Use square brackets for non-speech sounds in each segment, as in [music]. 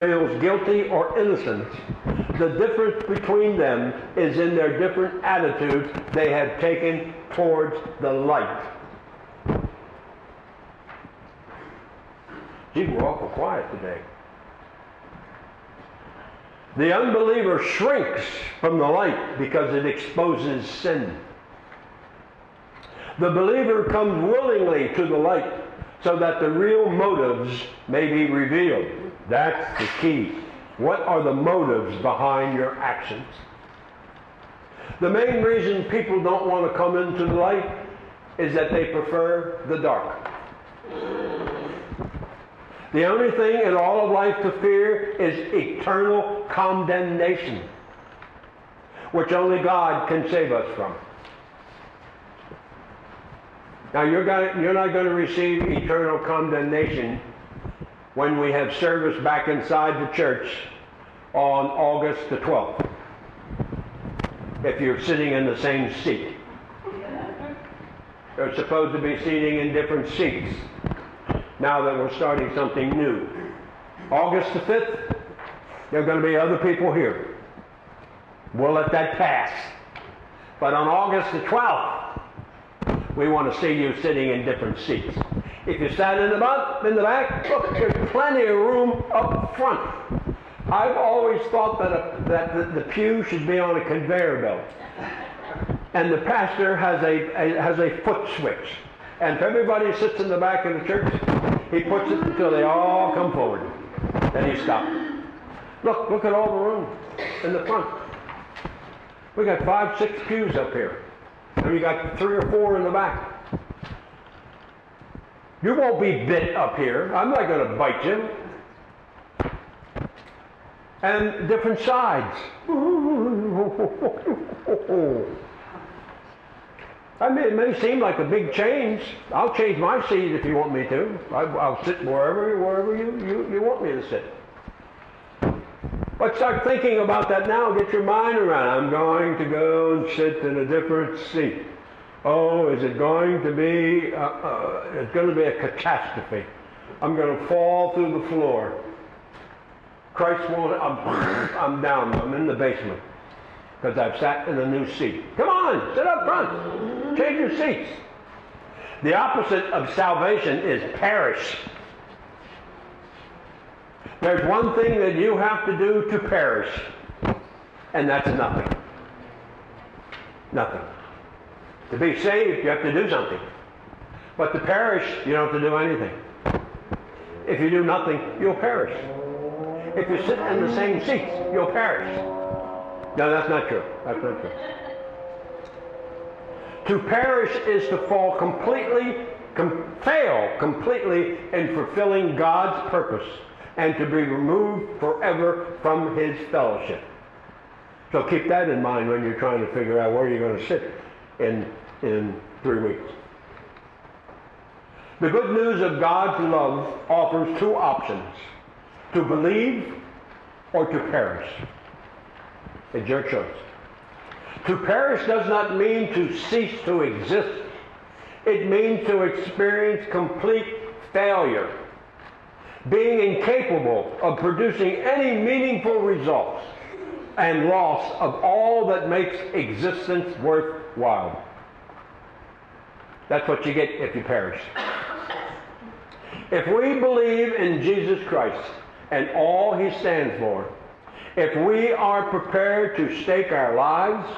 feels guilty or innocent. The difference between them is in their different attitudes they have taken towards the light. Gee, we're awful quiet today. The unbeliever shrinks from the light because it exposes sin. The believer comes willingly to the light so that the real motives may be revealed. That's the key. What are the motives behind your actions? The main reason people don't want to come into the light is that they prefer the dark. The only thing in all of life to fear is eternal condemnation, which only God can save us from. Now, you're, gonna, you're not going to receive eternal condemnation when we have service back inside the church on August the 12th, if you're sitting in the same seat. You're supposed to be sitting in different seats now that we're starting something new. August the 5th, there are going to be other people here. We'll let that pass. But on August the 12th, we want to see you sitting in different seats. If you stand in the, back, in the back, look, there's plenty of room up front. I've always thought that, a, that the, the pew should be on a conveyor belt. And the pastor has a, a, has a foot switch. And if everybody sits in the back of the church, he puts it until they all come forward. Then he stops. Look, look at all the room in the front. We got five, six pews up here. And we got three or four in the back. You won't be bit up here. I'm not going to bite you. And different sides. [laughs] I mean, it may seem like a big change. I'll change my seat if you want me to. I, will sit wherever, wherever you, you, you want me to sit. But start thinking about that now. Get your mind around. I'm going to go and sit in a different seat. Oh, is it going to be? Uh, uh, it's going to be a catastrophe. I'm going to fall through the floor. Christ won't. I'm, I'm down. I'm in the basement because I've sat in a new seat. Come on, sit up front. Change your seats. The opposite of salvation is perish. There's one thing that you have to do to perish, and that's nothing. Nothing. To be saved, you have to do something. But to perish, you don't have to do anything. If you do nothing, you'll perish. If you sit in the same seats, you'll perish. No, that's not true. That's not true. To perish is to fall completely, com- fail completely in fulfilling God's purpose and to be removed forever from his fellowship. So keep that in mind when you're trying to figure out where you're going to sit in, in three weeks. The good news of God's love offers two options to believe or to perish. It's your choice. To perish does not mean to cease to exist. It means to experience complete failure, being incapable of producing any meaningful results, and loss of all that makes existence worthwhile. That's what you get if you perish. If we believe in Jesus Christ and all he stands for, if we are prepared to stake our lives,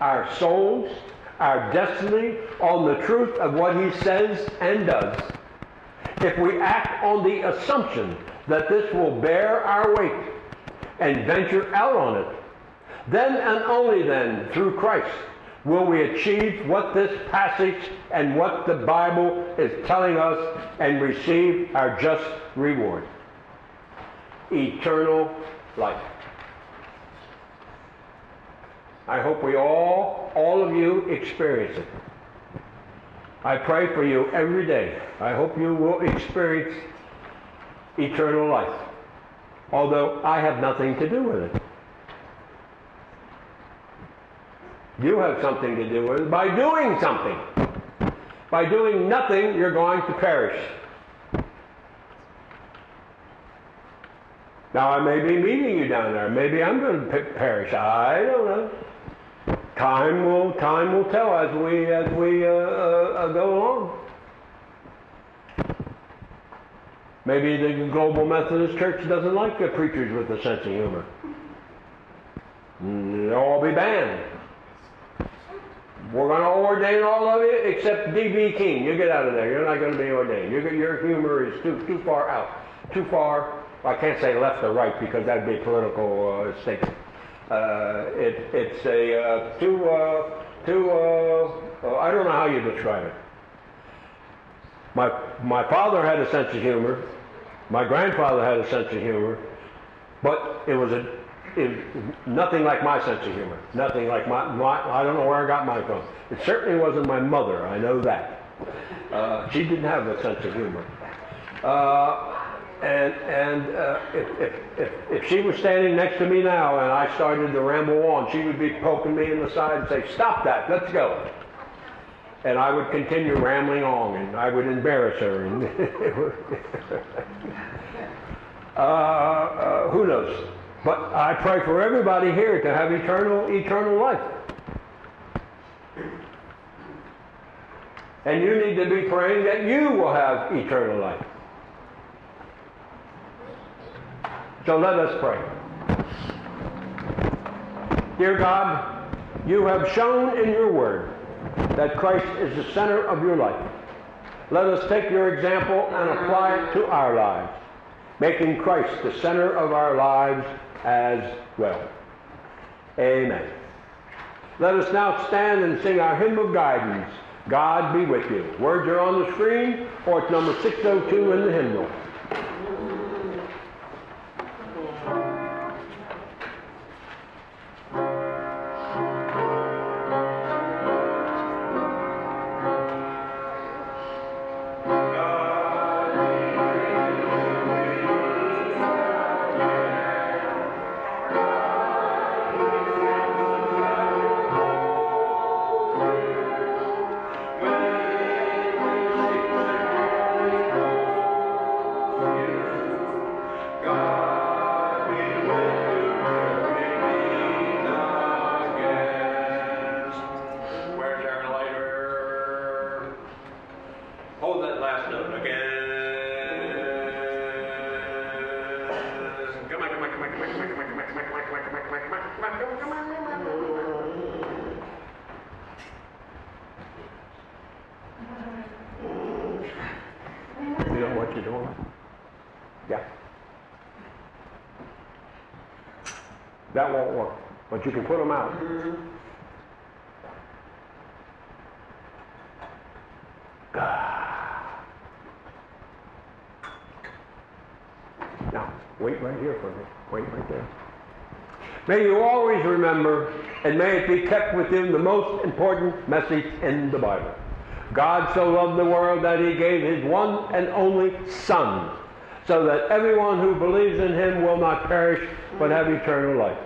our souls, our destiny on the truth of what he says and does, if we act on the assumption that this will bear our weight and venture out on it, then and only then, through Christ, will we achieve what this passage and what the Bible is telling us and receive our just reward eternal life. I hope we all, all of you, experience it. I pray for you every day. I hope you will experience eternal life, although I have nothing to do with it. You have something to do with it by doing something. By doing nothing, you're going to perish. Now I may be meeting you down there. Maybe I'm going to perish. I don't know. Time will time will tell as we as we uh, uh, uh, go along. Maybe the Global Methodist Church doesn't like the preachers with a sense of humor. Mm, They'll all be banned. We're going to ordain all of you except D.B. King. You get out of there. You're not going to be ordained. Your, your humor is too, too far out. Too far, I can't say left or right because that'd be a political uh, statement. Uh, it, it's a uh, too, uh, too, uh, uh, I don't know how you describe it. My, my father had a sense of humor. My grandfather had a sense of humor. But it was a, nothing like my sense of humor. Nothing like my, my, I don't know where I got mine from. It certainly wasn't my mother, I know that. Uh, she didn't have a sense of humor. Uh, and and uh, if, if, if, if she was standing next to me now and I started to ramble on, she would be poking me in the side and say, Stop that, let's go. And I would continue rambling on and I would embarrass her. And [laughs] [laughs] uh, uh, who knows? But I pray for everybody here to have eternal, eternal life. And you need to be praying that you will have eternal life. So let us pray. Dear God, you have shown in your word that Christ is the center of your life. Let us take your example and apply it to our lives, making Christ the center of our lives as well. Amen. Let us now stand and sing our hymn of guidance. God be with you. Words are on the screen, or it's number 602 in the hymnal. You know what you're doing? Yeah. That won't work, but you can put them out. Mm-hmm. Now, wait right here for me. Wait right there. May you always remember, and may it be kept within the most important message in the Bible. God so loved the world that he gave his one and only Son, so that everyone who believes in him will not perish but have eternal life.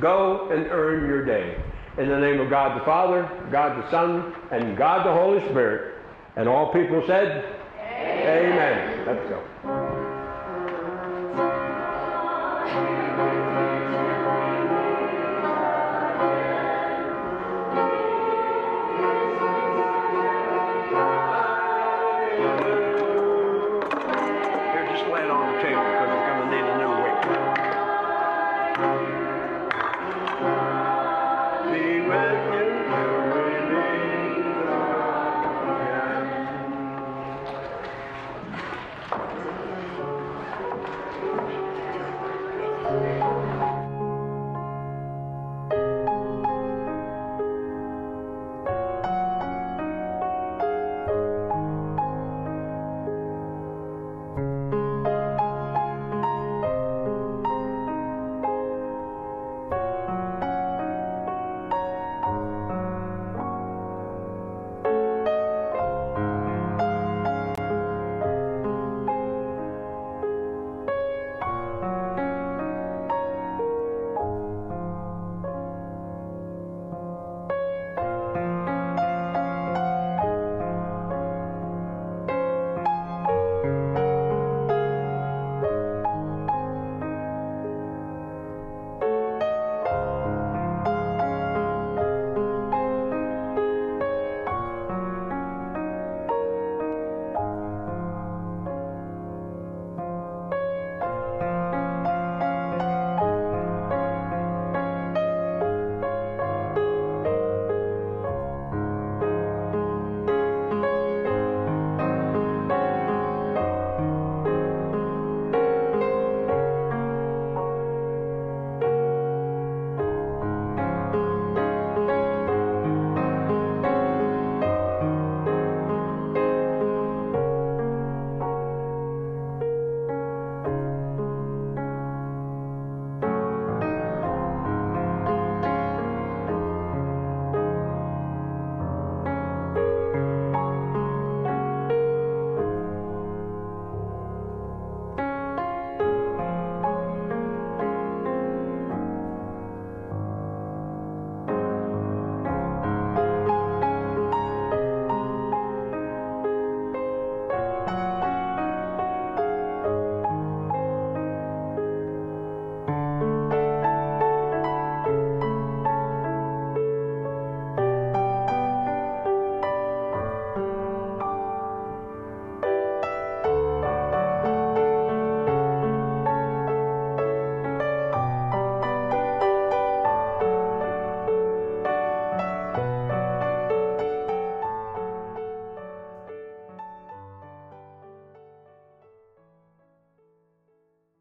Go and earn your day. In the name of God the Father, God the Son, and God the Holy Spirit. And all people said, Amen. Let's go.